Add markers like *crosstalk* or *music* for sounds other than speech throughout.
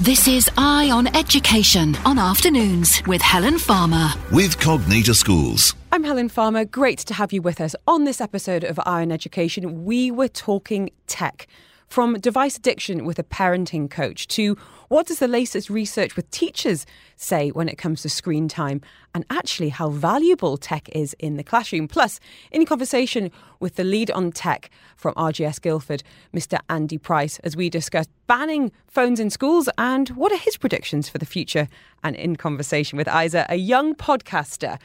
This is Eye on Education on afternoons with Helen Farmer. With Cognita Schools. I'm Helen Farmer. Great to have you with us. On this episode of Eye on Education, we were talking tech. From device addiction with a parenting coach to what does the latest research with teachers say when it comes to screen time and actually how valuable tech is in the classroom? Plus, in conversation with the lead on tech from RGS Guildford, Mr. Andi Price, as we discuss banning phones in schools and what are his predictions for the future. And in conversation with Aiza, a young podcaster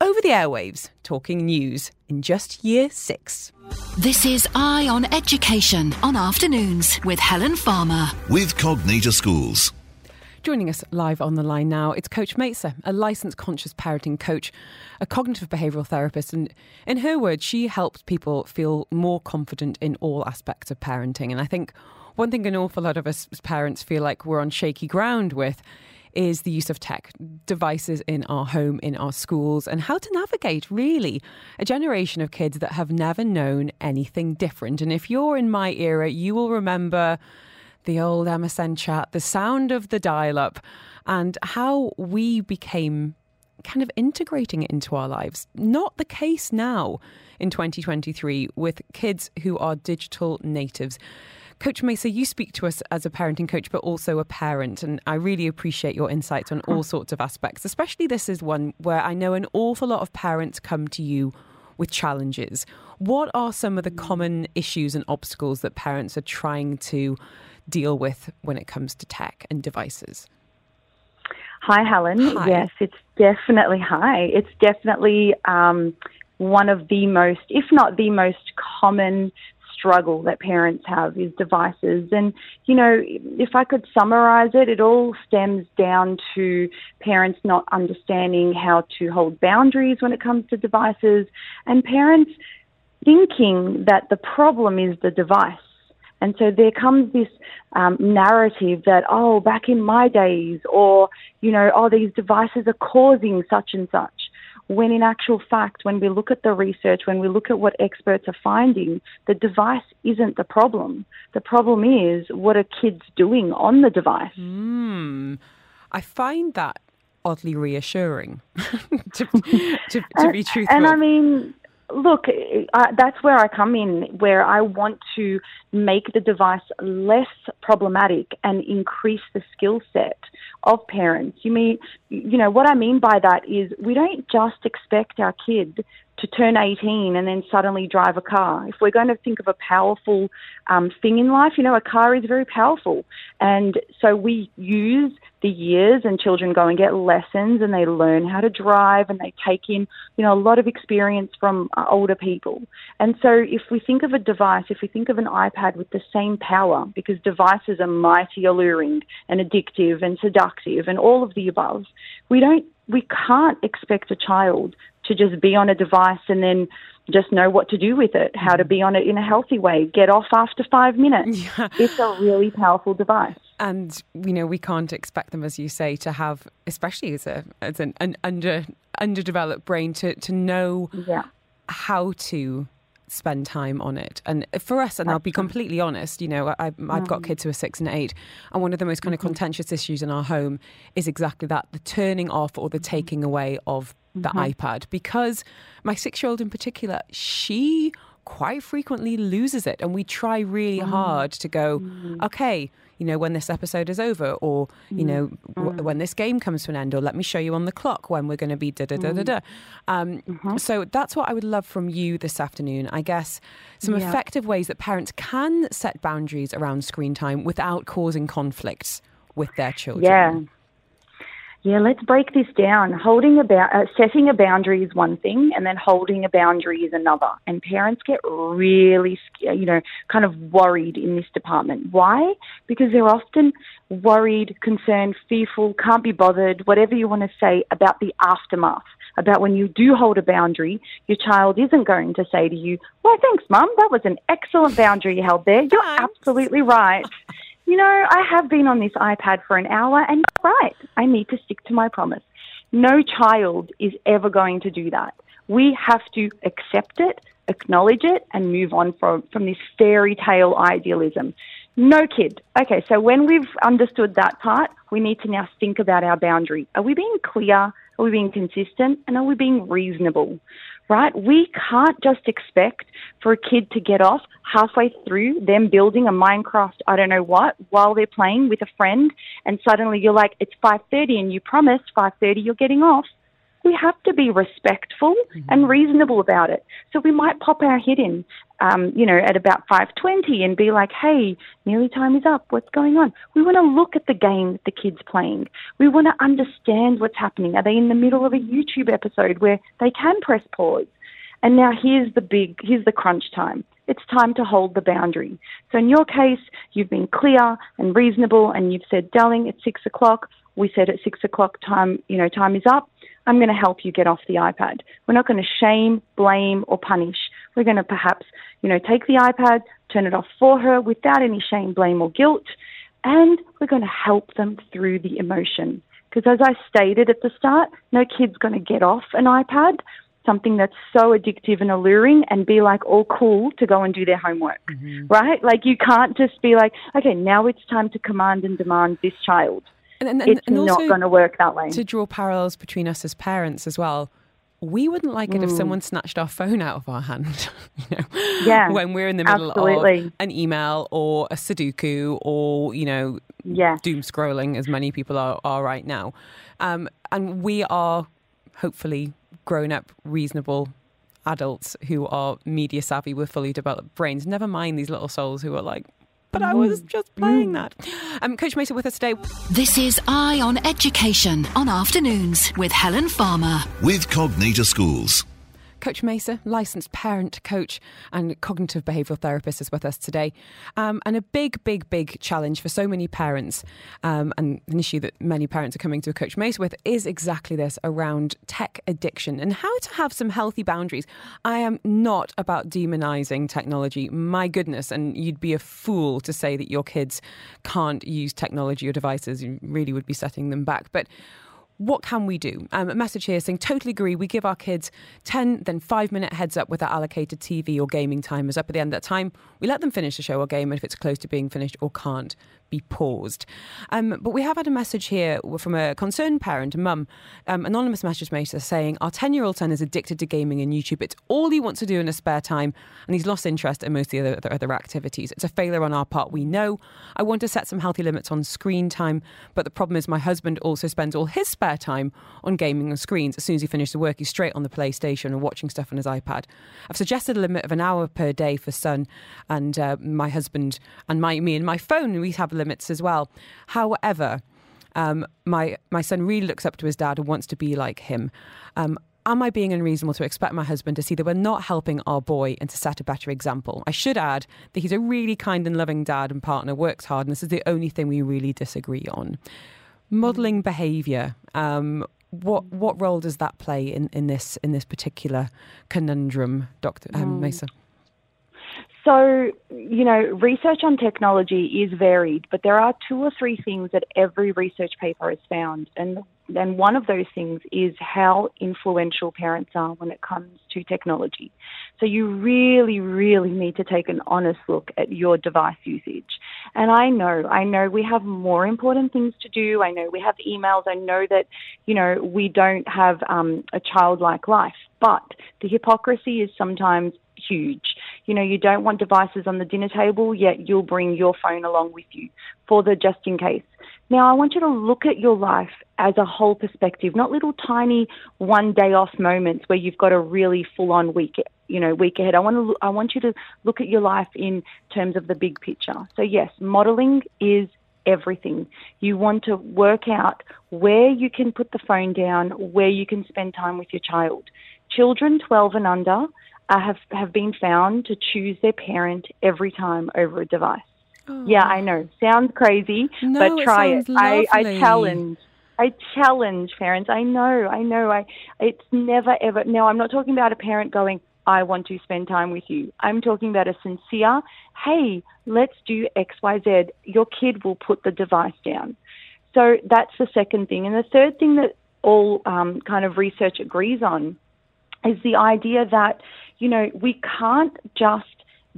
over the airwaves talking news in just year six. This is Eye on Education on afternoons with Helen Farmer. With Cognita Schools. Joining us live on the line now, it's Coach Maysaa, a licensed conscious parenting coach, a cognitive behavioural therapist, and in her words, she helps people feel more confident in all aspects of parenting. And I think one thing an awful lot of us as parents feel like we're on shaky ground with is the use of tech devices in our home, in our schools, and how to navigate really a generation of kids that have never known anything different. And if you're in my era, you will remember the old MSN chat, the sound of the dial up, and how we became kind of integrating it into our lives. Not the case now in 2023 with kids who are digital natives. Coach Maysaa, you speak to us as a parenting coach, but also a parent, and I really appreciate your insights on all sorts of aspects. Especially this is one where I know an awful lot of parents come to you with challenges. What are some of the common issues and obstacles that parents are trying to deal with when it comes to tech and devices? Hi, Helen. Hi. Yes, it's definitely hi. It's definitely um, one of the most, if not the most common struggle that parents have is devices. And, you know, if I could summarize it, it all stems down to parents not understanding how to hold boundaries when it comes to devices and parents thinking that the problem is the device. And so there comes this um, narrative that, oh, back in my days, or, you know, oh, these devices are causing such and such. When in actual fact, when we look at the research, when we look at what experts are finding, the device isn't the problem. The problem is what are kids doing on the device? Mm, I find that oddly reassuring, *laughs* to, to, to be truthful. And I mean, look, I, that's where I come in, where I want to make the device less problematic and increase the skill set of parents. You mean, you know, what I mean by that is we don't just expect our kid to turn 18 and then suddenly drive a car. If we're going to think of a powerful um, thing in life, you know, a car is very powerful. And so we use the years and children go and get lessons and they learn how to drive and they take in, you know, a lot of experience from uh, older people. And so if we think of a device, if we think of an iPad with the same power, because devices are mighty alluring and addictive and seductive and all of the above, we don't we can't expect a child to just be on a device and then just know what to do with it, how to be on it in a healthy way, get off after five minutes. *laughs* Yeah. It's a really powerful device. And you know we can't expect them, as you say, to have, especially as a as an, an under underdeveloped brain, to to know Yeah. how to spend time on it. And for us, and I'll be completely honest, you know, I, I've got mm. kids who are six and eight, and one of the most kind of mm-hmm. contentious issues in our home is exactly that: the turning off or the mm-hmm. taking away of the mm-hmm. iPad. Because my six-year-old in particular, she quite frequently loses it, and we try really mm. hard to go, mm. okay. You know, when this episode is over, or, you mm. know, w- mm. when this game comes to an end, or let me show you on the clock when we're going to be da da da da mm. da. Um, uh-huh. So that's what I would love from you this afternoon. I guess some Yeah. effective ways that parents can set boundaries around screen time without causing conflicts with their children. Yeah. Yeah, let's break this down. Holding about uh, setting a boundary is one thing, and then holding a boundary is another. And parents get really, you know, kind of worried in this department. Why? Because they're often worried, concerned, fearful, can't be bothered, whatever you want to say about the aftermath. About when you do hold a boundary, your child isn't going to say to you, "Well, thanks, mum. That was an excellent boundary you held there. You're Thanks." absolutely right." You know, I have been on this iPad for an hour and you're right, I need to stick to my promise. No child is ever going to do that. We have to accept it, acknowledge it, and move on from, from this fairy tale idealism. No kid. Okay, so when we've understood that part, we need to now think about our boundary. Are we being clear? Are we being consistent? And are we being reasonable? Right? We can't just expect for a kid to get off halfway through them building a Minecraft, I don't know what, while they're playing with a friend, and suddenly you're like, it's 5.30 and you promised 5.30 you're getting off we have to be respectful mm-hmm. and reasonable about it. So we might pop our head in, um, you know, at about 5.20 and be like, hey, nearly time is up. What's going on? We want to look at the game that the kid's playing. We want to understand what's happening. Are they in the middle of a YouTube episode where they can press pause? And now here's the big, here's the crunch time. It's time to hold the boundary. So in your case, you've been clear and reasonable and you've said, darling, it's six o'clock. We said at six o'clock time, you know, time is up. I'm going to help you get off the iPad. We're not going to shame, blame, or punish. We're going to perhaps, you know, take the iPad, turn it off for her without any shame, blame, or guilt, and we're going to help them through the emotion. Because as I stated at the start, no kid's going to get off an iPad, something that's so addictive and alluring, and be like all cool to go and do their homework, mm-hmm. right? Like you can't just be like, okay, now it's time to command and demand this child. And, and, and, it's and not going to work that way. To draw parallels between us as parents as well, we wouldn't like it mm. if someone snatched our phone out of our hand. *laughs* you know, yeah, *laughs* when we're in the middle absolutely. of an email or a Sudoku or you know, yeah. doom scrolling as many people are, are right now. Um, and we are hopefully grown up, reasonable adults who are media savvy with fully developed brains. Never mind these little souls who are like, but I was just playing that. Um, Coach Mason with us today. This is Eye on Education on afternoons with Helen Farmer. With Cognita Schools. Coach Maysaa, licensed parent, coach, and cognitive behavioural therapist, is with us today. Um, and a big, big, big challenge for so many parents, um, and an issue that many parents are coming to a Coach Maysaa with, is exactly this around tech addiction and how to have some healthy boundaries. I am not about demonising technology. My goodness, and you'd be a fool to say that your kids can't use technology or devices. You really would be setting them back. But what can we do? Um, a message here saying, totally agree. We give our kids 10, then five minute heads up with their allocated TV or gaming timers up at the end of that time. We let them finish the show or game if it's close to being finished or can't be paused. Um, but we have had a message here from a concerned parent, a mum, um, anonymous message maker saying, Our 10 year old son is addicted to gaming and YouTube. It's all he wants to do in his spare time, and he's lost interest in most of the other, other activities. It's a failure on our part, we know. I want to set some healthy limits on screen time, but the problem is my husband also spends all his spare time on gaming and screens. As soon as he finishes the work, he's straight on the PlayStation and watching stuff on his iPad. I've suggested a limit of an hour per day for son and uh, my husband and my me and my phone. We have limits as well. However, um, my my son really looks up to his dad and wants to be like him. Um, am I being unreasonable to expect my husband to see that we're not helping our boy and to set a better example? I should add that he's a really kind and loving dad and partner, works hard, and this is the only thing we really disagree on. Modelling behaviour. Um, what what role does that play in, in this in this particular conundrum, Doctor um, mm. So, you know, research on technology is varied, but there are two or three things that every research paper has found. And then one of those things is how influential parents are when it comes to technology. So you really, really need to take an honest look at your device usage. And I know, I know we have more important things to do. I know we have emails. I know that, you know, we don't have um, a childlike life. But the hypocrisy is sometimes huge. You know, you don't want devices on the dinner table, yet you'll bring your phone along with you for the just in case. Now, I want you to look at your life as a whole perspective, not little tiny one day off moments where you've got a really full on week, you know, week ahead. I want to, I want you to look at your life in terms of the big picture. So yes, modeling is everything. You want to work out where you can put the phone down, where you can spend time with your child. Children 12 and under uh, have, have been found to choose their parent every time over a device. Oh. Yeah, I know. Sounds crazy, no, but try it. it. I, I challenge. I challenge parents. I know, I know. I it's never ever. No, I'm not talking about a parent going, "I want to spend time with you." I'm talking about a sincere, "Hey, let's do X, Y, Z. Your kid will put the device down. So that's the second thing, and the third thing that all um, kind of research agrees on is the idea that you know we can't just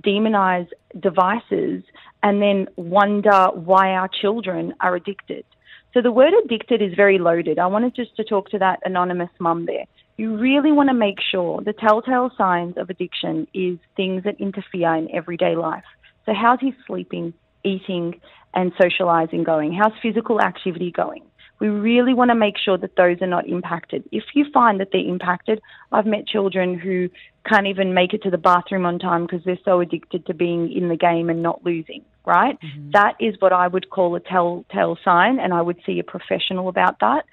demonize devices and then wonder why our children are addicted. So the word addicted is very loaded. I wanted just to talk to that anonymous mum there. You really want to make sure the telltale signs of addiction is things that interfere in everyday life. So how's he sleeping, eating, and socializing going? How's physical activity going? We really want to make sure that those are not impacted. If you find that they're impacted, I've met children who can't even make it to the bathroom on time because they're so addicted to being in the game and not losing, right? Mm-hmm. That is what I would call a telltale sign, and I would see a professional about that.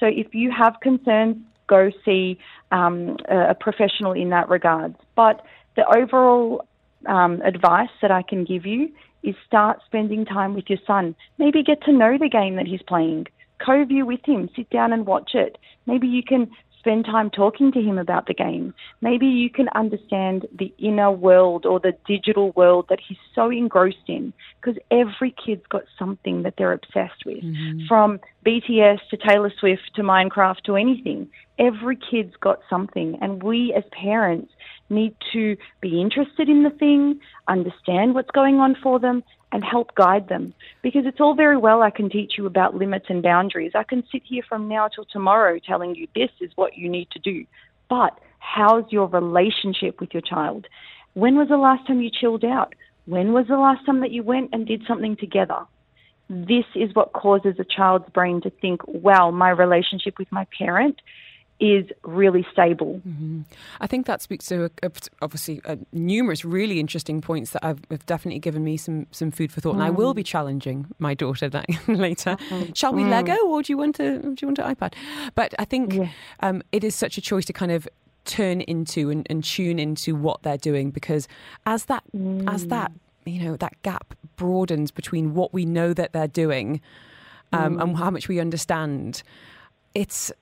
So if you have concerns, go see um, a professional in that regard. But the overall um, advice that I can give you is start spending time with your son. Maybe get to know the game that he's playing co-view with him, sit down and watch it. Maybe you can spend time talking to him about the game. Maybe you can understand the inner world or the digital world that he's so engrossed in because every kid's got something that they're obsessed with. Mm-hmm. From BTS to Taylor Swift to Minecraft to anything. Every kid's got something and we as parents need to be interested in the thing, understand what's going on for them and help guide them. Because it's all very well I can teach you about limits and boundaries. I can sit here from now till tomorrow telling you this is what you need to do. But how's your relationship with your child? When was the last time you chilled out? When was the last time that you went and did something together? This is what causes a child's brain to think, wow, my relationship with my parent is really stable. Mm-hmm. I think that speaks to obviously a, numerous really interesting points that have, have, definitely given me some some food for thought, mm. and I will mm. be challenging my daughter that *laughs* later. Mm-hmm. Shall we mm. Lego, or do you want to do you want an iPad? But I think yeah. um, it is such a choice to kind of turn into and, and tune into what they're doing because as that mm. as that you know that gap broadens between what we know that they're doing um, and mm. how much we understand it's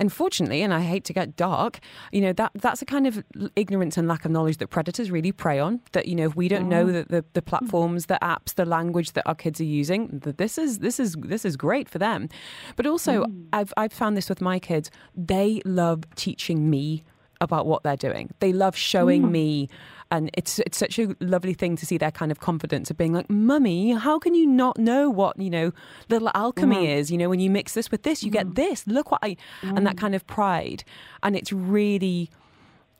unfortunately, and I hate to get dark, you know, that that's a kind of ignorance and lack of knowledge that predators really prey on. That, you know, if we don't know mm. that the, the platforms, the apps, the language that our kids are using, that this is this is this is great for them. But also mm. I've I've found this with my kids. They love teaching me about what they're doing. They love showing mm. me and it's it's such a lovely thing to see their kind of confidence of being like, "Mummy, how can you not know what you know little alchemy mm. is? You know, when you mix this with this, you mm. get this. Look what I," mm. and that mm. kind of pride, and it's really.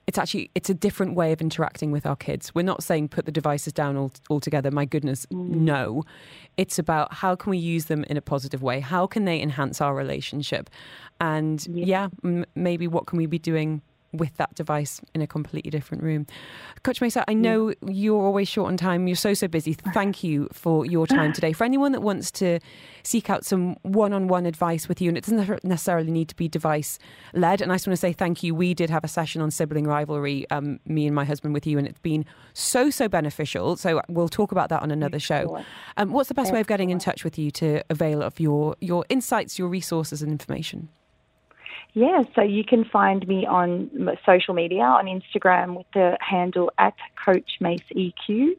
It's actually it's a different way of interacting with our kids. We're not saying put the devices down all, altogether. My goodness, mm. no. It's about how can we use them in a positive way? How can they enhance our relationship? And yeah, yeah m- maybe what can we be doing with that device in a completely different room. Coach Maysaa, I know yeah. you're always short on time. You're so, so busy. Thank you for your time *laughs* today. For anyone that wants to seek out some one on one advice with you, and it doesn't necessarily need to be device led, and I just want to say thank you. We did have a session on sibling rivalry, um, me and my husband with you, and it's been so, so beneficial. So we'll talk about that on another show. Um, what's the best way of getting in touch with you to avail of your, your insights, your resources, and information? Yeah, so you can find me on social media on Instagram with the handle at Coach Mace EQ,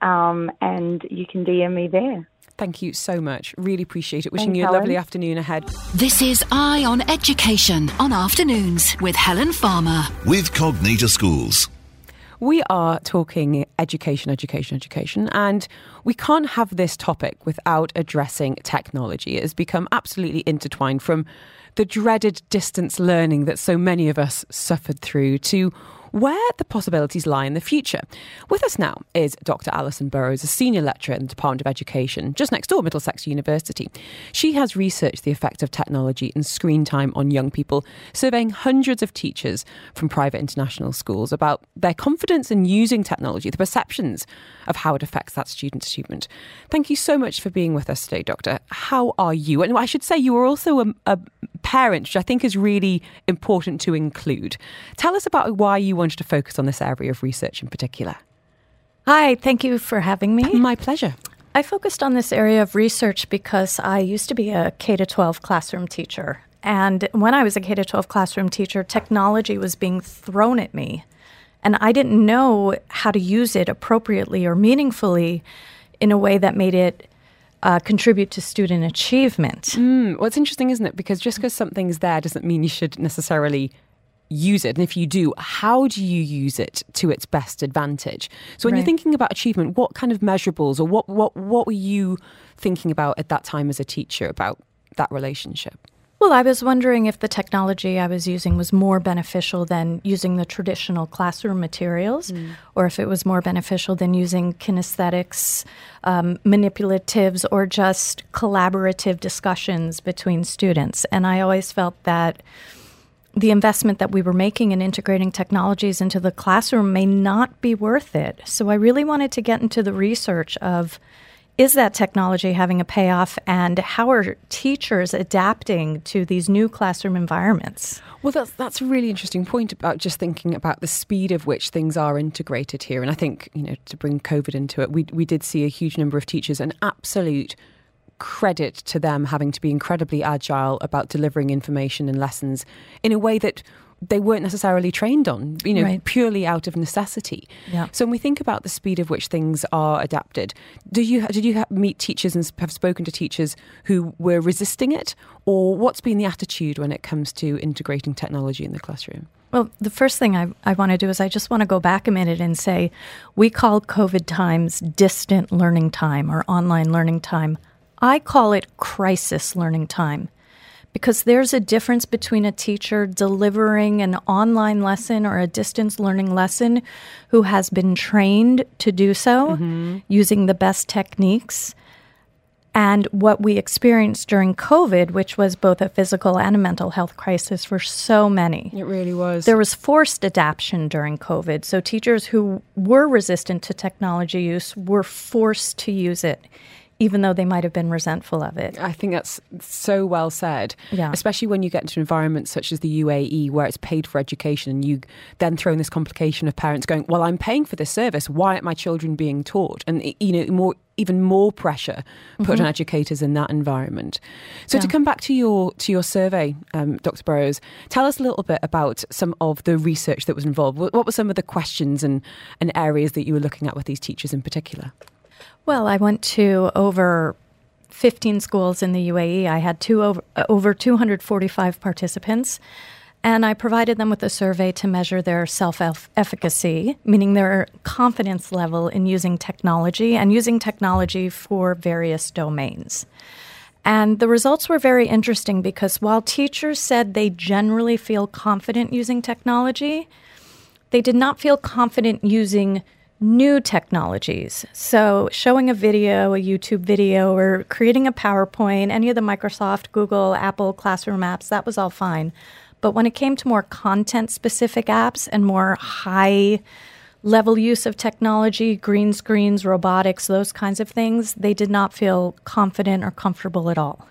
um, and you can DM me there. Thank you so much. Really appreciate it. Wishing Thanks, you a Helen. lovely afternoon ahead. This is Eye on Education on afternoons with Helen Farmer. With Cognita Schools. We are talking education, education, education, and we can't have this topic without addressing technology. It has become absolutely intertwined from the dreaded distance learning that so many of us suffered through to where the possibilities lie in the future. With us now is Dr. Alison Burrows, a senior lecturer in the Department of Education, just next door, Middlesex University. She has researched the effect of technology and screen time on young people, surveying hundreds of teachers from private international schools about their confidence in using technology, the perceptions of how it affects that student achievement. Thank you so much for being with us today, Doctor. How are you? And I should say you are also a, a parent, which I think is really important to include. Tell us about why you wanted to focus on this area of research in particular. Hi, thank you for having me. My pleasure. I focused on this area of research because I used to be a K 12 classroom teacher. And when I was a K 12 classroom teacher, technology was being thrown at me. And I didn't know how to use it appropriately or meaningfully in a way that made it uh, contribute to student achievement. Mm, well, it's interesting, isn't it? Because just because something's there doesn't mean you should necessarily use it? And if you do, how do you use it to its best advantage? So when Right. you're thinking about achievement, what kind of measurables or what, what, what were you thinking about at that time as a teacher about that relationship? Well, I was wondering if the technology I was using was more beneficial than using the traditional classroom materials, or if it was more beneficial than using kinesthetics, um, manipulatives, or just collaborative discussions between students. And I always felt that the investment that we were making in integrating technologies into the classroom may not be worth it. So I really wanted to get into the research of is that technology having a payoff and how are teachers adapting to these new classroom environments? Well, that's that's a really interesting point about just thinking about the speed of which things are integrated here. And I think you know to bring COVID into it, we we did see a huge number of teachers, an absolute credit to them having to be incredibly agile about delivering information and lessons in a way that they weren't necessarily trained on, you know, Right. purely out of necessity. Yeah. So when we think about the speed of which things are adapted, do you did you meet teachers and have spoken to teachers who were resisting it, or what's been the attitude when it comes to integrating technology in the classroom? Well, the first thing I, I want to do is I just want to go back a minute and say we call COVID times distant learning time or online learning time. I call it crisis learning time because there's a difference between a teacher delivering an online lesson or a distance learning lesson who has been trained to do so mm-hmm. using the best techniques and what we experienced during COVID, which was both a physical and a mental health crisis for so many. It really was. There was forced adaptation during COVID. So teachers who were resistant to technology use were forced to use it, even though they might have been resentful of it. I think that's so well said. Yeah. Especially when you get into environments such as the UAE where it's paid for education and you then throw in this complication of parents going, Well, I'm paying for this service. Why aren't my children being taught? And you know, more even more pressure put on educators in that environment. So to come back to your to your survey, um, Dr. Burrows, tell us a little bit about some of the research that was involved. What what were some of the questions and, and areas that you were looking at with these teachers in particular? Well, I went to over 15 schools in the UAE. I had two over, uh, over 245 participants, and I provided them with a survey to measure their self efficacy, meaning their confidence level in using technology and using technology for various domains. And the results were very interesting because while teachers said they generally feel confident using technology, they did not feel confident using new technologies. So, showing a video, a YouTube video, or creating a PowerPoint, any of the Microsoft, Google, Apple classroom apps, that was all fine. But when it came to more content specific apps and more high level use of technology, green screens, robotics, those kinds of things, they did not feel confident or comfortable at all.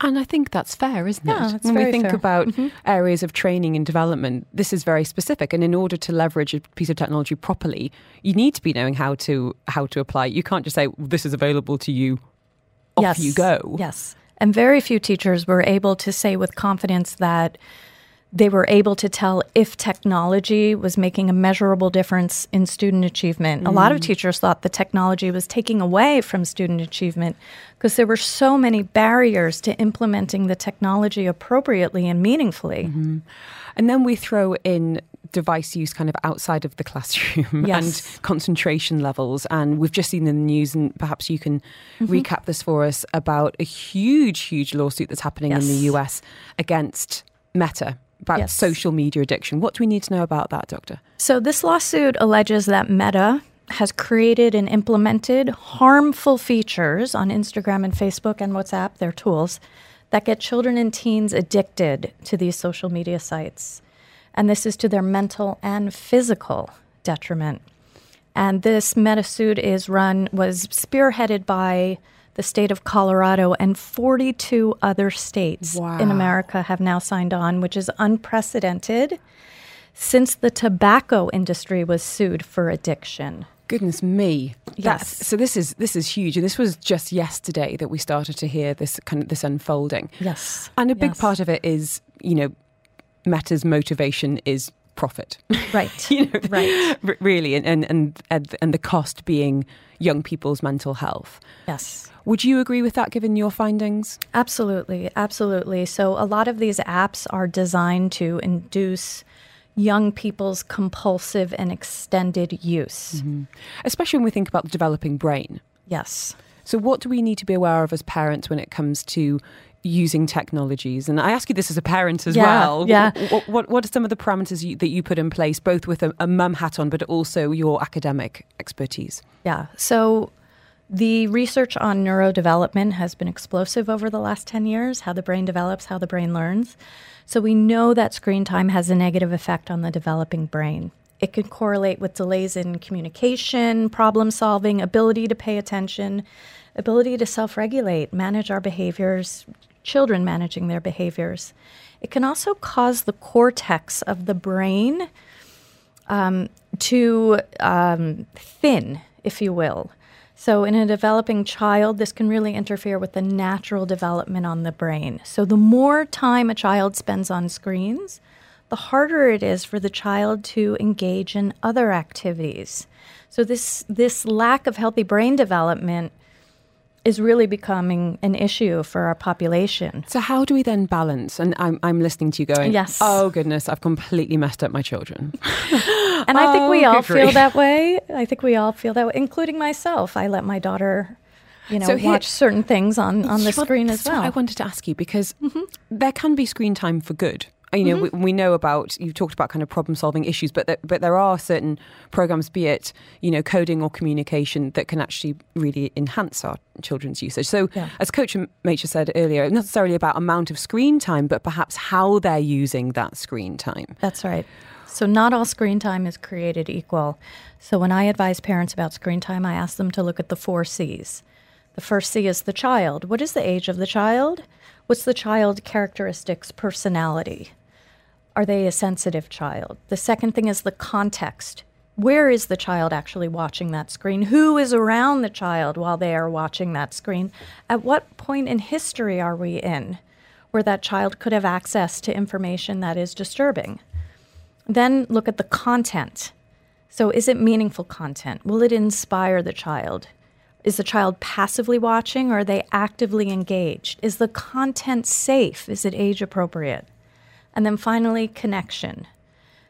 And I think that's fair, isn't Yeah, it? it's when we think fair. about mm-hmm. areas of training and development, this is very specific. And in order to leverage a piece of technology properly, you need to be knowing how to how to apply. You can't just say this is available to you. Off yes. you go. Yes. And very few teachers were able to say with confidence that they were able to tell if technology was making a measurable difference in student achievement. A lot of mm. teachers thought the technology was taking away from student achievement because there were so many barriers to implementing the technology appropriately and meaningfully. Mm-hmm. And then we throw in device use kind of outside of the classroom *laughs* Yes. and concentration levels. And we've just seen in the news, and perhaps you can mm-hmm. recap this for us about a huge, huge lawsuit that's happening in the US against Meta about Yes. social media addiction. What do we need to know about that, Doctor? So, this lawsuit alleges that Meta has created and implemented harmful features on Instagram and Facebook and WhatsApp, their tools, that get children and teens addicted to these social media sites. And this is to their mental and physical detriment. And this Meta suit is run, was spearheaded by the state of Colorado and 42 other states in America have now signed on, which is unprecedented since the tobacco industry was sued for addiction. Goodness me! That's, Yes. So this is this is huge, and this was just yesterday that we started to hear this kind of this unfolding. Yes. And a big Yes. part of it is, you know, Meta's motivation is profit. Right. *laughs* you know, Right. r- really, and, and and and and the cost being young people's mental health. Yes. Would you agree with that, given your findings? Absolutely, absolutely. So a lot of these apps are designed to induce young people's compulsive and extended use. Mm-hmm. Especially when we think about the developing brain. Yes. So, what do we need to be aware of as parents when it comes to using technologies? And I ask you this as a parent as Yeah, well. yeah. What, what, what are some of the parameters you, that you put in place, both with a, a mum hat on, but also your academic expertise? Yeah. So the research on neurodevelopment has been explosive over the last 10 years, how the brain develops, how the brain learns. So we know that screen time has a negative effect on the developing brain. It can correlate with delays in communication, problem solving, ability to pay attention, ability to self regulate, manage our behaviors, children managing their behaviors. It can also cause the cortex of the brain um, to um, thin, if you will. So, in a developing child, this can really interfere with the natural development on the brain. So, the more time a child spends on screens, the harder it is for the child to engage in other activities. So, this, this lack of healthy brain development is really becoming an issue for our population. So, how do we then balance? And I'm, I'm listening to you going, Yes. oh goodness, I've completely messed up my children. *laughs* And I think we Oh, all feel grief. that way. I think we all feel that way, including myself. I let my daughter, you know, So here- watch certain things on, on the Well, screen as well. I wanted to ask you because mm-hmm. there can be screen time for good. You know, mm-hmm. we, we know about you've talked about kind of problem solving issues, but there, but there are certain programs, be it you know coding or communication, that can actually really enhance our children's usage. So, Yeah. as Coach Major said earlier, not necessarily about amount of screen time, but perhaps how they're using that screen time. That's right. So, not all screen time is created equal. So, when I advise parents about screen time, I ask them to look at the four C's. The first C is the child. What is the age of the child? What's the child characteristics, personality? Are they a sensitive child? The second thing is the context. Where is the child actually watching that screen? Who is around the child while they are watching that screen? At what point in history are we in where that child could have access to information that is disturbing? Then look at the content. So, is it meaningful content? Will it inspire the child? Is the child passively watching or are they actively engaged? Is the content safe? Is it age appropriate? And then finally, connection.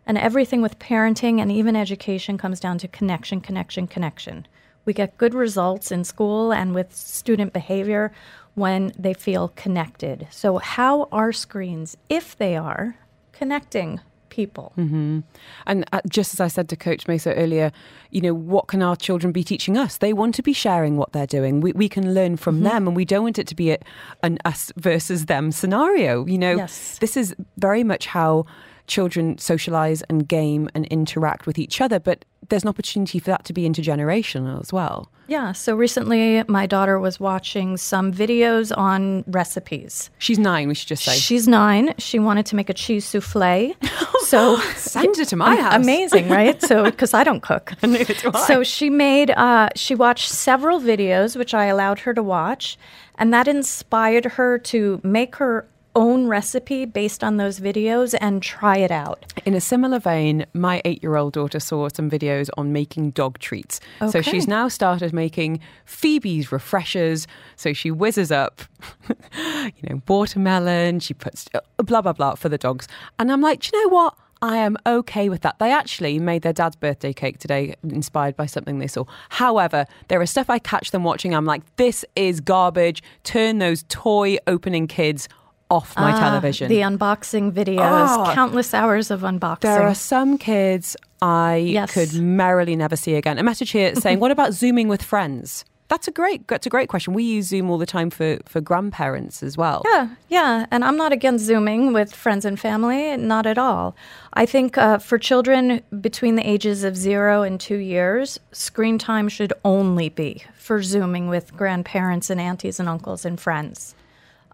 And everything with parenting and even education comes down to connection, connection, connection. We get good results in school and with student behavior when they feel connected. So, how are screens, if they are, connecting people? And uh, just as I said to Coach Maysaa earlier, you know, what can our children be teaching us? They want to be sharing what they're doing. We, we can learn from them, and we don't want it to be a, an us versus them scenario. You know, Yes. this is very much how children socialize and game and interact with each other, but there's an opportunity for that to be intergenerational as well. Yeah, so recently my daughter was watching some videos on recipes. She's nine, we should just say. She's nine. She wanted to make a cheese souffle. *laughs* So Send her to my house. Amazing, right? So *laughs* because I don't cook. Neither do I. So she made. Uh, she watched several videos, which I allowed her to watch, and that inspired her to make her own recipe based on those videos and try it out. In a similar vein, my eight year old daughter saw some videos on making dog treats. So she's now started making Phoebe's refreshers. So she whizzes up, *laughs* you know, watermelon, she puts uh, blah, blah, blah for the dogs. And I'm like, do you know what? I am okay with that. They actually made their dad's birthday cake today, inspired by something they saw. However, there is stuff I catch them watching. I'm like, this is garbage. Turn those toy opening kids off my Ah, television. The unboxing videos, Oh. countless hours of unboxing. There are some kids I Yes. could merrily never see again. A message here *laughs* saying, "What about zooming with friends?" That's a great. That's a great question. We use Zoom all the time for for grandparents as well. Yeah, yeah. And I'm not against Zooming with friends and family, not at all. I think uh, for children between the ages of zero and two years, screen time should only be for Zooming with grandparents and aunties and uncles and friends.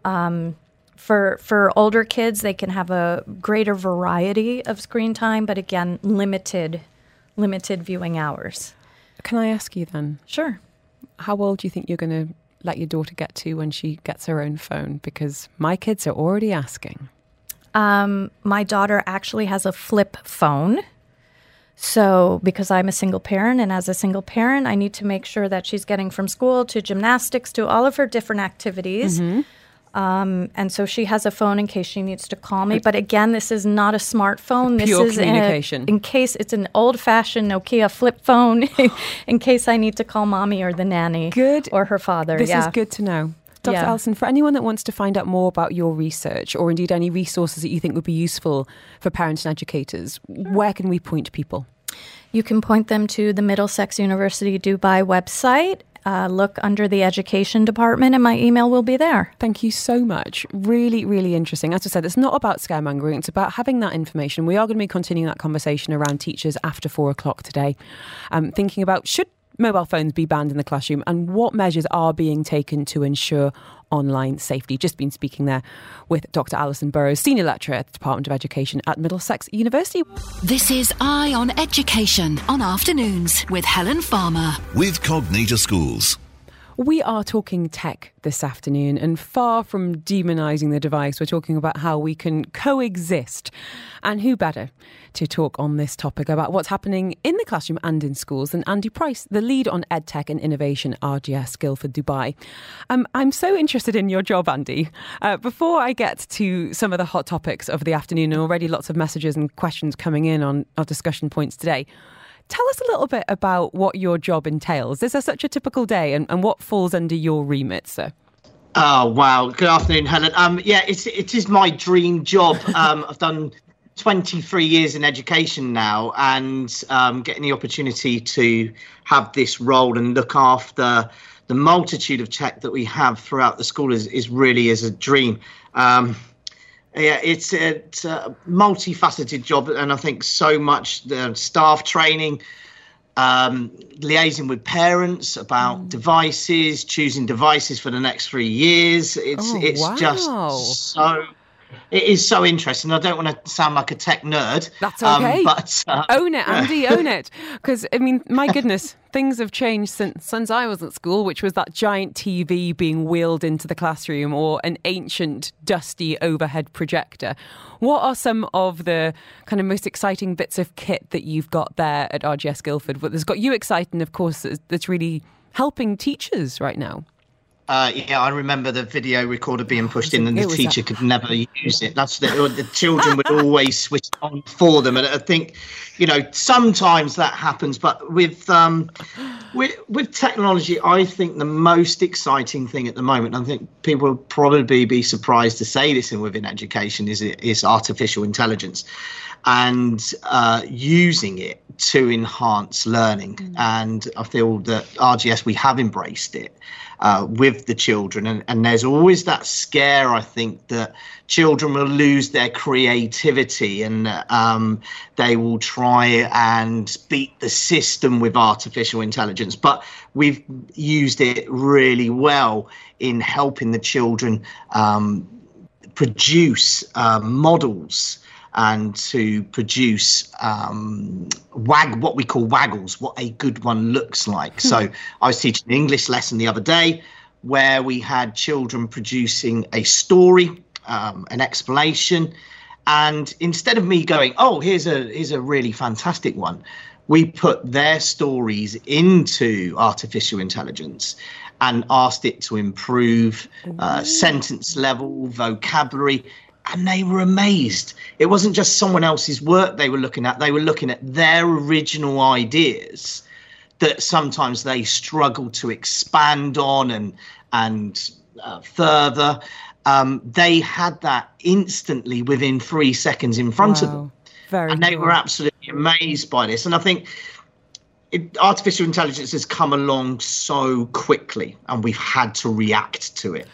Um, for, for older kids, they can have a greater variety of screen time, but again, limited, limited viewing hours. Can I ask you then? Sure. How old do you think you're going to let your daughter get to when she gets her own phone? Because my kids are already asking. Um, my daughter actually has a flip phone. So, because I'm a single parent, and as a single parent, I need to make sure that she's getting from school to gymnastics to all of her different activities Um, and so she has a phone in case she needs to call me. But again, this is not a smartphone. This Pure is communication. A, in case it's an old fashioned Nokia flip phone, *laughs* in case I need to call mommy or the nanny Good. or her father. This yeah. is good to know. Dr. Yeah. Alison, for anyone that wants to find out more about your research or indeed any resources that you think would be useful for parents and educators, where can we point people? You can point them to the Middlesex University Dubai website. Uh, look under the education department, and my email will be there. Thank you so much. Really, really interesting. As I said, it's not about scaremongering, it's about having that information. We are going to be continuing that conversation around teachers after four o'clock today, um, thinking about should mobile phones be banned in the classroom and what measures are being taken to ensure online safety. Just been speaking there with Dr. Alison Burrows, Senior Lecturer at the Department of Education at Middlesex University. This is Eye on Education on afternoons with Helen Farmer. With Cognita Schools. We are talking tech this afternoon, and far from demonising the device, we're talking about how we can coexist. And who better to talk on this topic about what's happening in the classroom and in schools than Andi Price, the lead on EdTech and Innovation RGS Guildford Dubai. Um, I'm so interested in your job, Andi. Uh, before I get to some of the hot topics of the afternoon, and already lots of messages and questions coming in on our discussion points today. Tell us a little bit about what your job entails. Is there such a typical day and, and what falls under your remit, sir? Oh wow! Good afternoon, Helen. Um, yeah, it's it is my dream job. *laughs* Um, I've done 23 years in education now, and um, getting the opportunity to have this role and look after the multitude of tech that we have throughout the school is, is really is a dream. Um, yeah, it's, it's a multifaceted job, and I think so much the staff training, um, liaising with parents about devices, choosing devices for the next three years. It's Oh, it's wow. just so. It is so interesting. I don't want to sound like a tech nerd. That's um, okay. but uh, Own it, Andi, own it. Because, I mean, my goodness, *laughs* things have changed since, since I was at school, which was that giant TV being wheeled into the classroom or an ancient, dusty overhead projector. What are some of the kind of most exciting bits of kit that you've got there at RGS Guildford? What has got you excited, and of course, that's really helping teachers right now? Uh, yeah, I remember the video recorder being pushed in, and the teacher could never use it. That's the, the children would always switch on for them, and I think, you know, sometimes that happens. But with um, with with technology, I think the most exciting thing at the moment, I think people will probably be surprised to say this in within education, is is artificial intelligence, and uh, using it to enhance learning. And I feel that RGS we have embraced it uh, with the children. And, and there's always that scare, I think, that children will lose their creativity and um, they will try and beat the system with artificial intelligence. But we've used it really well in helping the children um, produce uh, models and to produce um, wag what we call WAGOLLs, what a good one looks like. So I was teaching an English lesson the other day where we had children producing a story, um, an explanation, and instead of me going, "Oh, here's a here's a really fantastic one," we put their stories into artificial intelligence and asked it to improve uh, sentence level, vocabulary, and they were amazed. It wasn't just someone else's work they were looking at; they were looking at their original ideas that sometimes they struggle to expand on and and uh, further. Um, they had that instantly within three seconds in front of them Very and they cool. were absolutely amazed by this. And I think it, artificial intelligence has come along so quickly, and we've had to react to it.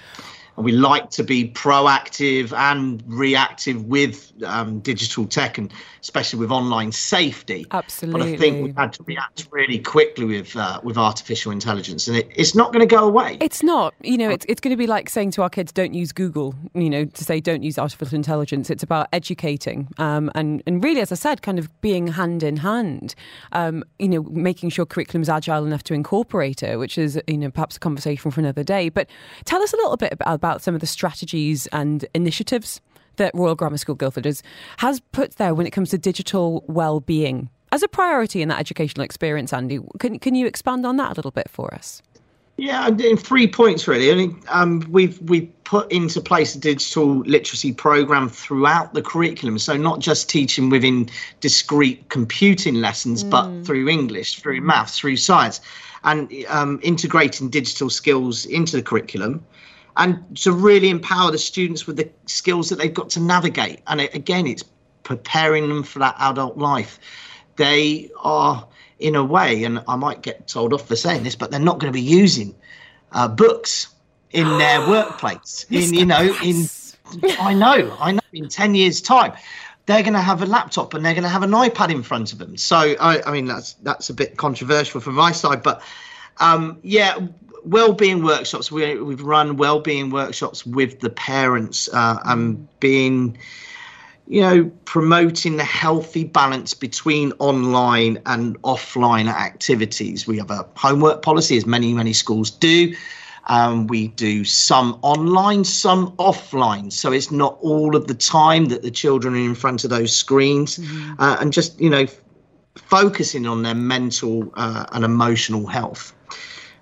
And we like to be proactive and reactive with um, digital tech, and especially with online safety. Absolutely. But I think we've had to react really quickly with uh, with artificial intelligence, and it, it's not going to go away. It's not, you know, it's, it's going to be like saying to our kids, don't use Google, you know, to say don't use artificial intelligence. It's about educating um, and, and really, as I said, kind of being hand in hand, um, you know, making sure curriculum is agile enough to incorporate it, which is, you know, perhaps a conversation for another day. But tell us a little bit about, about some of the strategies and initiatives that Royal Grammar School Guildford has, has put there when it comes to digital well-being as a priority in that educational experience, Andi. Can, can you expand on that a little bit for us? Yeah, in three points really. I mean, um, we've we put into place a digital literacy program throughout the curriculum, so not just teaching within discrete computing lessons, mm. but through English, through maths, through science, and um, integrating digital skills into the curriculum, and to really empower the students with the skills that they've got to navigate. And it, again, it's preparing them for that adult life. They are in a way, and I might get told off for saying this, but they're not going to be using uh, books in *gasps* their workplace. In you know, in I know, I know. In ten years' time, they're going to have a laptop and they're going to have an iPad in front of them. So I, I mean, that's that's a bit controversial from my side, but um, yeah, well-being workshops. We, we've run well-being workshops with the parents uh, and being you know, promoting the healthy balance between online and offline activities. We have a homework policy, as many, many schools do. Um, we do some online, some offline. So it's not all of the time that the children are in front of those screens mm-hmm. uh, and just, you know, focusing on their mental uh, and emotional health.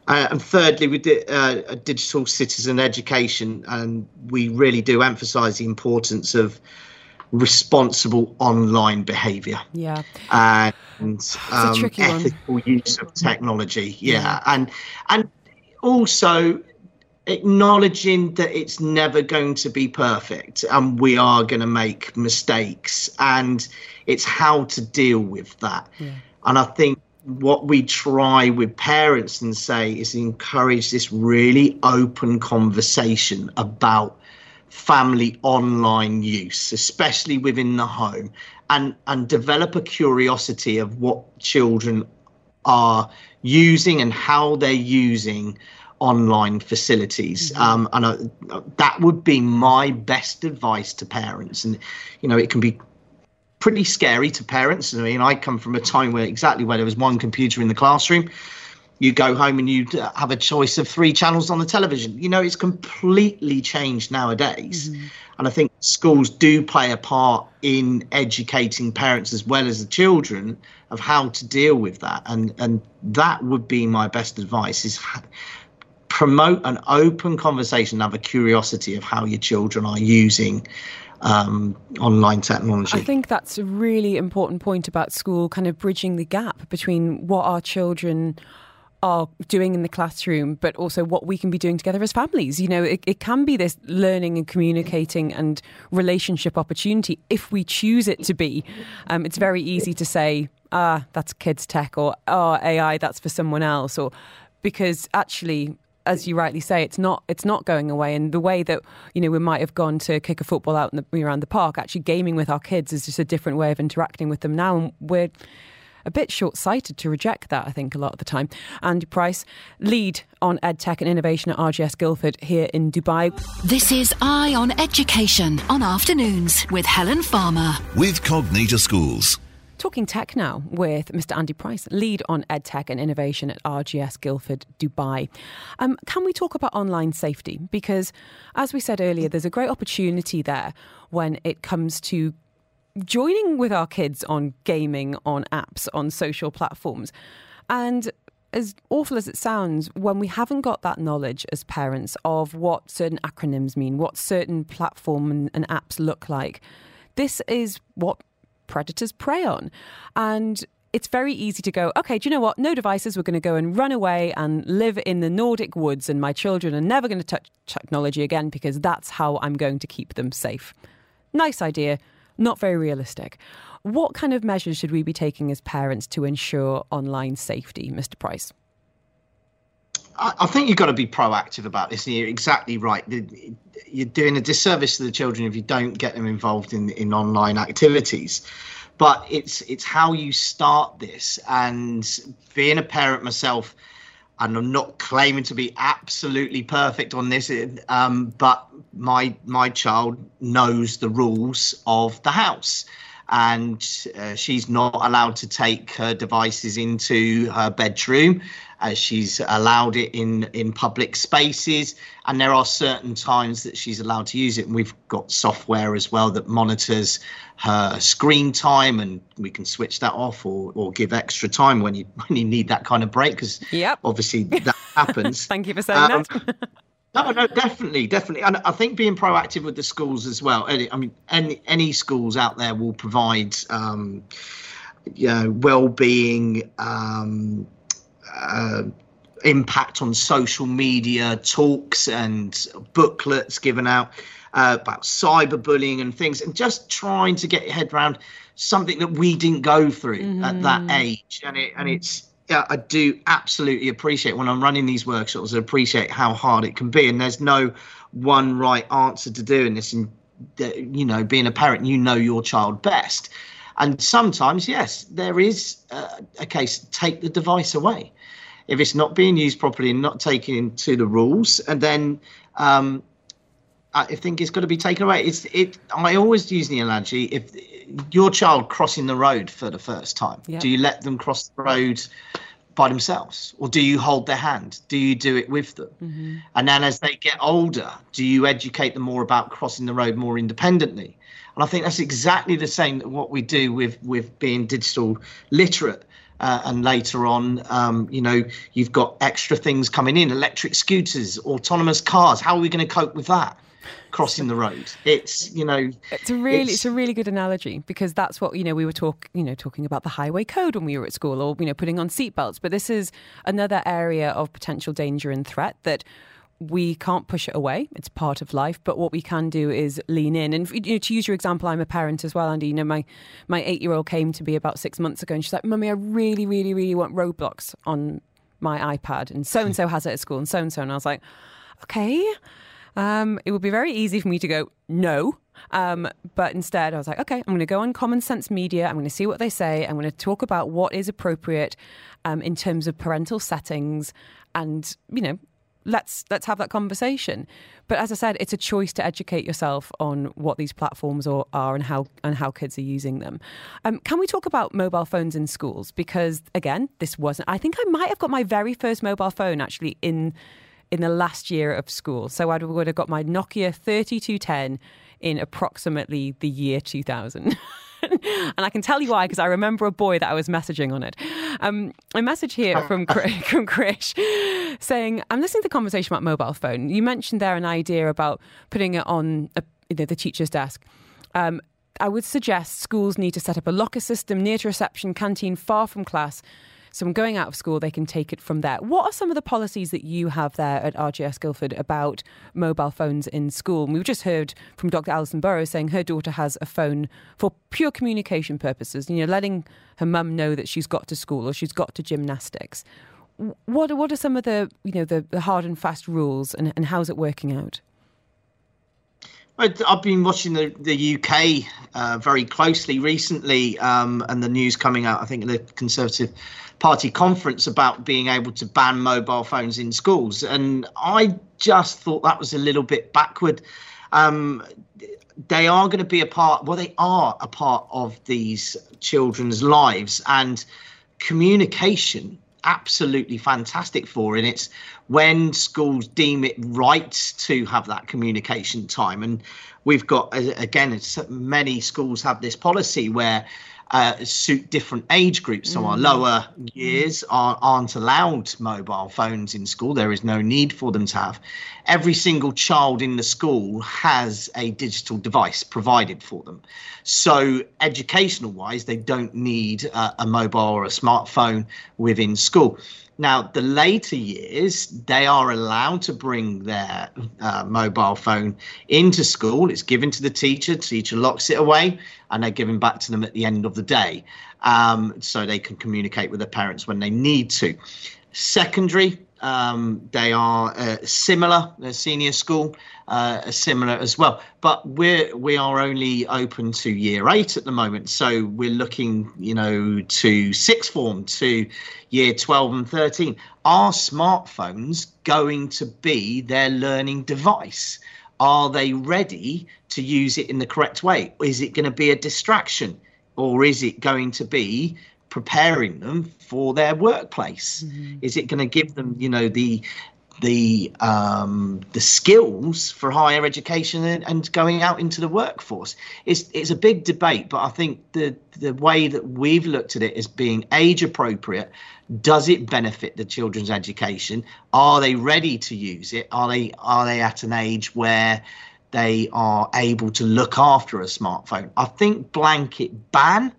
Uh, and thirdly, we did uh, digital citizen education, and we really do emphasise the importance of responsible online behavior. Yeah. And um, ethical one. use of technology. Yeah. yeah. And and also acknowledging that it's never going to be perfect and we are going to make mistakes and it's how to deal with that. Yeah. And I think what we try with parents and say is encourage this really open conversation about family online use, especially within the home, and, and develop a curiosity of what children are using and how they're using online facilities. Mm-hmm. Um, and uh, that would be my best advice to parents. And, you know, it can be pretty scary to parents. I mean, I come from a time where exactly where there was one computer in the classroom you go home and you have a choice of three channels on the television. You know, it's completely changed nowadays. Mm-hmm. And I think schools do play a part in educating parents as well as the children of how to deal with that. And and that would be my best advice is promote an open conversation, have a curiosity of how your children are using um, online technology. I think that's a really important point about school, kind of bridging the gap between what our children are doing in the classroom, but also what we can be doing together as families. You know, it, it can be this learning and communicating and relationship opportunity if we choose it to be. Um, it's very easy to say, ah, that's kids' tech, or oh, AI, that's for someone else, or because actually as you rightly say, it's not it's not going away. And the way that you know we might have gone to kick a football out in the, around the park, actually gaming with our kids is just a different way of interacting with them now. And we're a bit short sighted to reject that, I think, a lot of the time. Andi Price, lead on EdTech and innovation at RGS Guildford here in Dubai. This is Eye on Education on afternoons with Helen Farmer. With Cognita Schools. Talking tech now with Mr. Andi Price, lead on EdTech and innovation at RGS Guildford, Dubai. Um, can we talk about online safety? Because, as we said earlier, there's a great opportunity there when it comes to joining with our kids on gaming, on apps, on social platforms. And as awful as it sounds, when we haven't got that knowledge as parents of what certain acronyms mean, what certain platform and, and apps look like, this is what predators prey on. And it's very easy to go, okay, do you know what? No devices. We're going to go and run away and live in the Nordic woods, and my children are never going to touch technology again because that's how I'm going to keep them safe. Nice idea not very realistic. What kind of measures should we be taking as parents to ensure online safety, Mr. Price? I think you've got to be proactive about this. You're exactly right. You're doing a disservice to the children if you don't get them involved in, in online activities. But it's it's how you start this. And being a parent myself, and I'm not claiming to be absolutely perfect on this, um, but my my child knows the rules of the house, and uh, she's not allowed to take her devices into her bedroom. Uh, she's allowed it in in public spaces, and there are certain times that she's allowed to use it. And we've got software as well that monitors her screen time, and we can switch that off or or give extra time when you *laughs* when you need that kind of break because Yep. obviously that *laughs* happens. Thank you for saying Um, that. No, no, definitely, definitely, and I think being proactive with the schools as well. I mean, any any schools out there will provide, um, you know, well-being, um, uh, impact on social media talks and booklets given out uh, about cyberbullying and things, and just trying to get your head around something that we didn't go through at that age, and it and it's. Yeah, I do absolutely appreciate when I'm running these workshops. I appreciate how hard it can be, and there's no one right answer to doing this. And you know, being a parent, you know your child best. And sometimes, yes, there is uh, a case. Take the device away if it's not being used properly and not taken into the rules, and then um, I think it's got to be taken away. It's it. I always use the analogy: if your child crossing the road for the first time, do you let them cross the road by themselves, or do you hold their hand? Do you do it with them? And then as they get older, do you educate them more about crossing the road more independently? And I think that's exactly the same that what we do with with being digital literate. Uh, and later on, um, you know, you've got extra things coming in: electric scooters, autonomous cars. How are we going to cope with that? Crossing the road. It's you know, It's a really, it's, it's- a really good analogy because that's what you know. We were talk, you know, talking about the highway code when we were at school, or you know, putting on seatbelts. But this is another area of potential danger and threat that we can't push it away. It's part of life. But what we can do is lean in. And you know, to use your example, I'm a parent as well, Andi. You know, my my eight year old came to me about six months ago, and she's like, "Mummy, I really, really, really want Roblox on my iPad, and so and so has it at school, and so and so." And I was like, "Okay." Um, it would be very easy for me to go no, um, but instead I was like, okay, I'm going to go on Common Sense Media. I'm going to see what they say. I'm going to talk about what is appropriate um, in terms of parental settings, and you know, let's let's have that conversation. But as I said, it's a choice to educate yourself on what these platforms are, are and how and how kids are using them. Um, can we talk about mobile phones in schools? Because again, this wasn't. I think I might have got my very first mobile phone actually in in the last year of school. So I would have got my Nokia 3210 in approximately the year 2000. *laughs* *laughs* and I can tell you why, because I remember a boy that I was messaging on it. Um, a message here from, *laughs* from Krish saying, I'm listening to the conversation about mobile phone. You mentioned there an idea about putting it on a, you know, the teacher's desk. Um, I would suggest schools need to set up a locker system near to reception, canteen, far from class. So when going out of school, they can take it from there. What are some of the policies that you have there at RGS Guildford about mobile phones in school? And we've just heard from Dr. Alison Burrows saying her daughter has a phone for pure communication purposes, you know, letting her mum know that she's got to school or she's got to gymnastics. What what are some of the, you know, the, the hard and fast rules and, and how's it working out? I've been watching the, the UK uh, very closely recently, um, and the news coming out, I think, at the Conservative Party conference about being able to ban mobile phones in schools. And I just thought that was a little bit backward. Um, they are going to be a part, well, they are a part of these children's lives, and communication absolutely fantastic for and it's when schools deem it right to have that communication time and we've got again many schools have this policy where uh, suit different age groups. So our lower years are, aren't allowed mobile phones in school. There is no need for them to have. Every single child in the school has a digital device provided for them. So educational wise they don't need uh, a mobile or a smartphone within school now, the later years, they are allowed to bring their uh, mobile phone into school. It's given to the teacher, teacher locks it away, and they're given back to them at the end of the day. Um, so they can communicate with their parents when they need to. Secondary, um, they are uh, similar. They're senior school, uh, similar as well. But we're we are only open to year eight at the moment, so we're looking, you know, to sixth form, to year twelve and thirteen. Are smartphones going to be their learning device? Are they ready to use it in the correct way? Is it going to be a distraction, or is it going to be preparing them for their workplace? Is it going to give them, you know, the the um, the skills for higher education and, and going out into the workforce. It's it's a big debate, but I think the the way that we've looked at it as being age appropriate. Does it benefit the children's education? Are they ready to use it? Are they are they at an age where they are able to look after a smartphone? I think blanket ban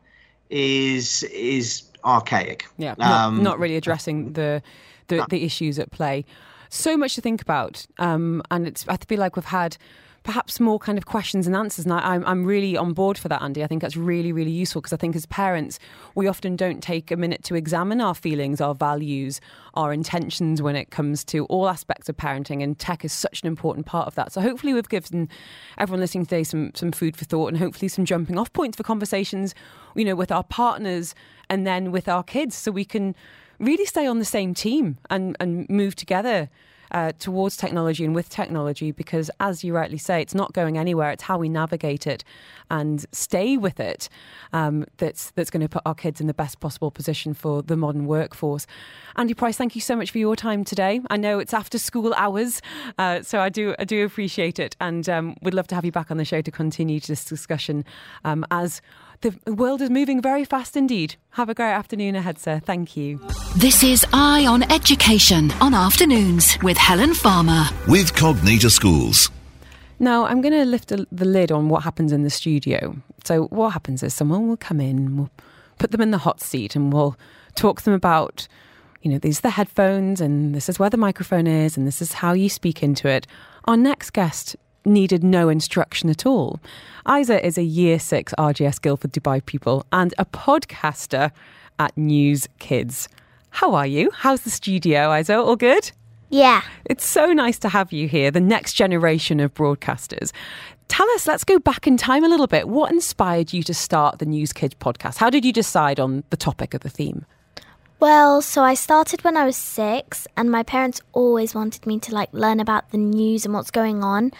is is archaic. Yeah, not, Um, not really addressing the the, the issues at play. So much to think about, um, and it's. I feel like we've had perhaps more kind of questions and answers, and I, I'm I'm really on board for that, Andi. I think that's really really useful because I think as parents we often don't take a minute to examine our feelings, our values, our intentions when it comes to all aspects of parenting, and tech is such an important part of that. So hopefully we've given everyone listening today some some food for thought, and hopefully some jumping off points for conversations, you know, with our partners and then with our kids, so we can really stay on the same team and, and move together uh, towards technology and with technology because, as you rightly say, it's not going anywhere. It's how we navigate it and stay with it um, that's, that's going to put our kids in the best possible position for the modern workforce. Andi Price, thank you so much for your time today. I know it's after school hours, uh, so I do, I do appreciate it. And um, we'd love to have you back on the show to continue this discussion um, as the world is moving very fast indeed. Have a great afternoon ahead, sir. Thank you. This is Eye on Education on afternoons with Helen Farmer. With Cognita Schools. Now, I'm going to lift the the lid on what happens in the studio. So, what happens is someone will come in, we'll put them in the hot seat, and we'll talk to them about, you know, these are the headphones, and this is where the microphone is, and this is how you speak into it. Our next guest needed no instruction at all. Aiza is a year six RGS Guildford Dubai pupil and a podcaster at Newz Kidz. How are you? How's the studio, Aiza? All good? Yeah. It's so nice to have you here, the next generation of broadcasters. Tell us, let's go back in time a little bit. What inspired you to start the Newz Kidz podcast? How did you decide on the topic of the theme? Well, so I started when I was six, and my parents always wanted me to like learn about the news and what's going on.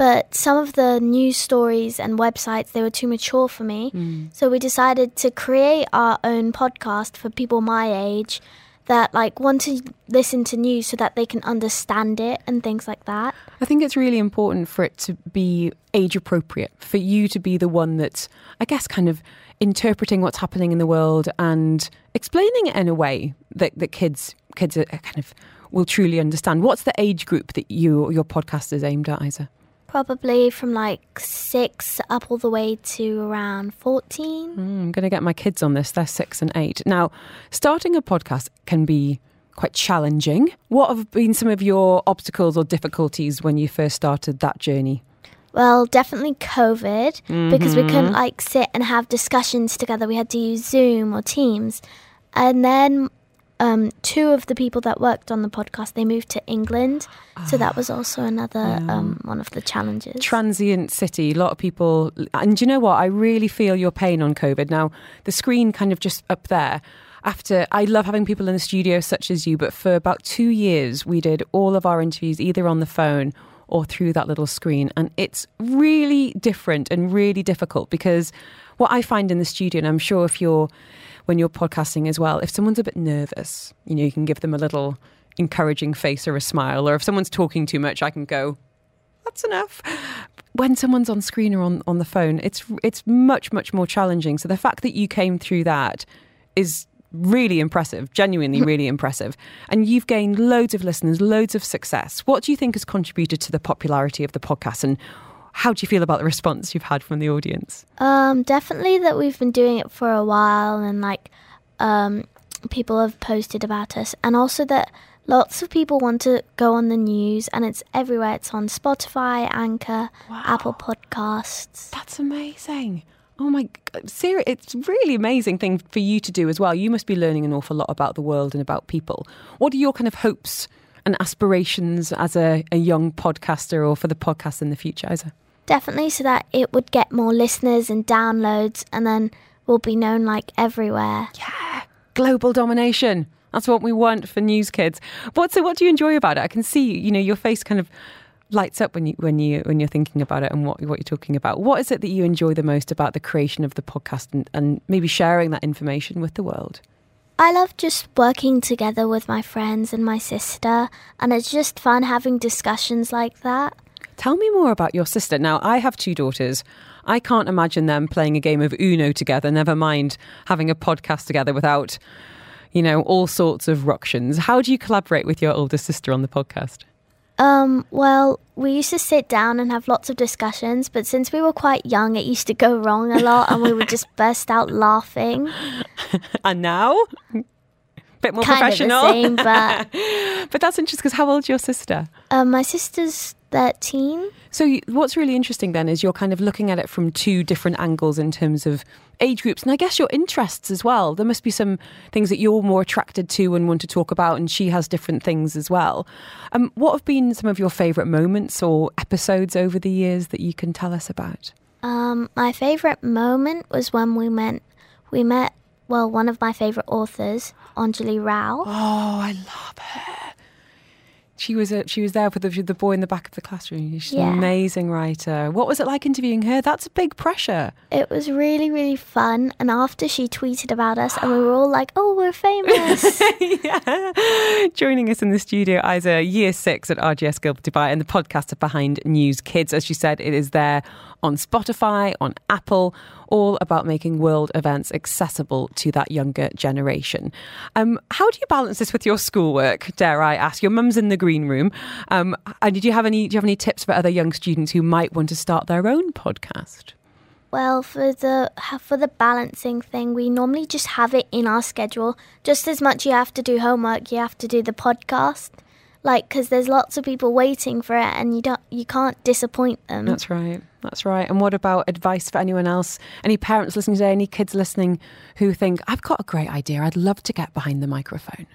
But some of the news stories and websites they were too mature for me, hmm. so we decided to create our own podcast for people my age that like want to listen to news so that they can understand it and things like that. I think it's really important for it to be age appropriate, for you to be the one that's, I guess, kind of interpreting what's happening in the world and explaining it in a way that, that kids kids are kind of will truly understand. What's the age group that you your podcast is aimed at, Aiza? Probably from like six up all the way to around 14. Mm, I'm going to get my kids on this. They're six and eight. Now, starting a podcast can be quite challenging. What have been some of your obstacles or difficulties when you first started that journey? Well, definitely COVID because we couldn't mm-hmm. like sit and have discussions together. We had to use Zoom or Teams. And then um, two of the people that worked on the podcast they moved to England, so that was also another um, one of the challenges. Transient city, a lot of people. And you know what? I really feel your pain on COVID. Now, the screen kind of just up there. After I love having people in the studio such as you, but for about two years, we did all of our interviews either on the phone or through that little screen. And it's really different and really difficult because what I find in the studio, and I'm sure if you're when you're podcasting as well, if someone's a bit nervous, you know, you can give them a little encouraging face or a smile, or if someone's talking too much, I can go, that's enough. When someone's on screen or on, on the phone, it's it's much, much more challenging. So the fact that you came through that is really impressive, genuinely mm-hmm. really impressive. And you've gained loads of listeners, loads of success. What do you think has contributed to the popularity of the podcast and how do you feel about the response you've had from the audience? Um, definitely that we've been doing it for a while and like um, people have posted about us, and also that lots of people want to go on the news and it's everywhere. It's on Spotify, Anchor, Apple Podcasts. That's amazing. Oh my, serious! It's really amazing thing for you to do as well. You must be learning an awful lot about the world and about people. What are your kind of hopes and aspirations as a, a young podcaster or for the podcast in the future, Aiza? Definitely so that it would get more listeners and downloads and then we'll be known like everywhere. Yeah, global domination. That's what we want for Newz Kidz. What so? What do you enjoy about it? I can see, you know, your face kind of lights up when you when you when you're thinking about it and what what you're talking about. What is it that you enjoy the most about the creation of the podcast and, and maybe sharing that information with the world? I love just working together with my friends and my sister, and it's just fun having discussions like that. Tell me more about your sister. Now, I have two daughters. I can't imagine them playing a game of Uno together, never mind having a podcast together without, you know, all sorts of ructions. How do you collaborate with your older sister on the podcast? Um, well, we used to sit down and have lots of discussions, but since we were quite young, it used to go wrong a lot and we would just *laughs* burst out laughing. *laughs* and now? Bit more kind professional. Of the same, but *laughs* but that's interesting because how old's your sister? Um, my sister's 13. So, what's really interesting then is you're kind of looking at it from two different angles in terms of age groups and I guess your interests as well. There must be some things that you're more attracted to and want to talk about, and she has different things as well. Um, what have been some of your favourite moments or episodes over the years that you can tell us about? Um, my favourite moment was when we met, we met, well, one of my favourite authors, Onjali Rauf. Oh, I love her she was a, she was there for the, the boy in the back of the classroom. She's yeah. an amazing writer. What was it like interviewing her? That's a big pressure. It was really really fun. And after she tweeted about us, and we were all like, "Oh, we're famous!" *laughs* yeah. Joining us in the studio, Aiza, year six at RGS Guild Dubai, and the podcast Behind Newz Kidz. As she said, it is there on Spotify, on Apple, all about making world events accessible to that younger generation. Um, how do you balance this with your schoolwork? Dare I ask? Your mum's in the green room, um, and did you have any? Do you have any tips for other young students who might want to start their own podcast? Well, for the for the balancing thing, we normally just have it in our schedule. Just as much you have to do homework, you have to do the podcast like because there's lots of people waiting for it and you don't you can't disappoint them. That's right. That's right. And what about advice for anyone else? Any parents listening today? Any kids listening who think i've got a great idea. I'd love to get behind the microphone.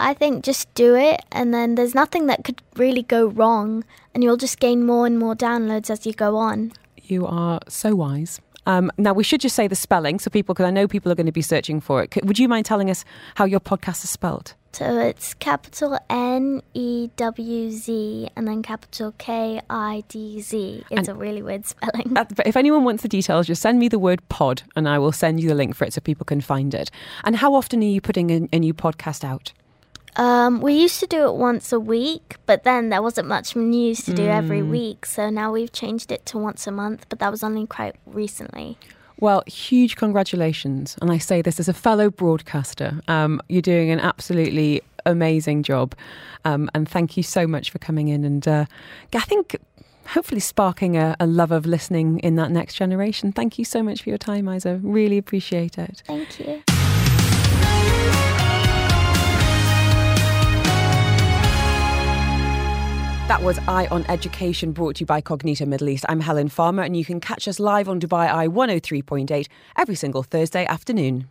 I think just do it and then there's nothing that could really go wrong and you'll just gain more and more downloads as you go on. You are so wise um, now, we should just say the spelling so people, because I know people are going to be searching for it. Would you mind telling us how your podcast is spelled? So it's capital N E W Z and then capital K I D Z. It's and a really weird spelling. *laughs* but if anyone wants the details, just send me the word pod and I will send you the link for it so people can find it. And how often are you putting a, a new podcast out? Um, we used to do it once a week, but then there wasn't much news to do mm. every week. So now we've changed it to once a month, but that was only quite recently. Well, huge congratulations. And I say this as a fellow broadcaster. Um, you're doing an absolutely amazing job. Um, and thank you so much for coming in and uh, I think hopefully sparking a, a, love of listening in that next generation. Thank you so much for your time, Aiza. Really appreciate it. Thank you. That was Eye on Education brought to you by Cognita Middle East. I'm Helen Farmer and you can catch us live on Dubai Eye 103.8 every single Thursday afternoon.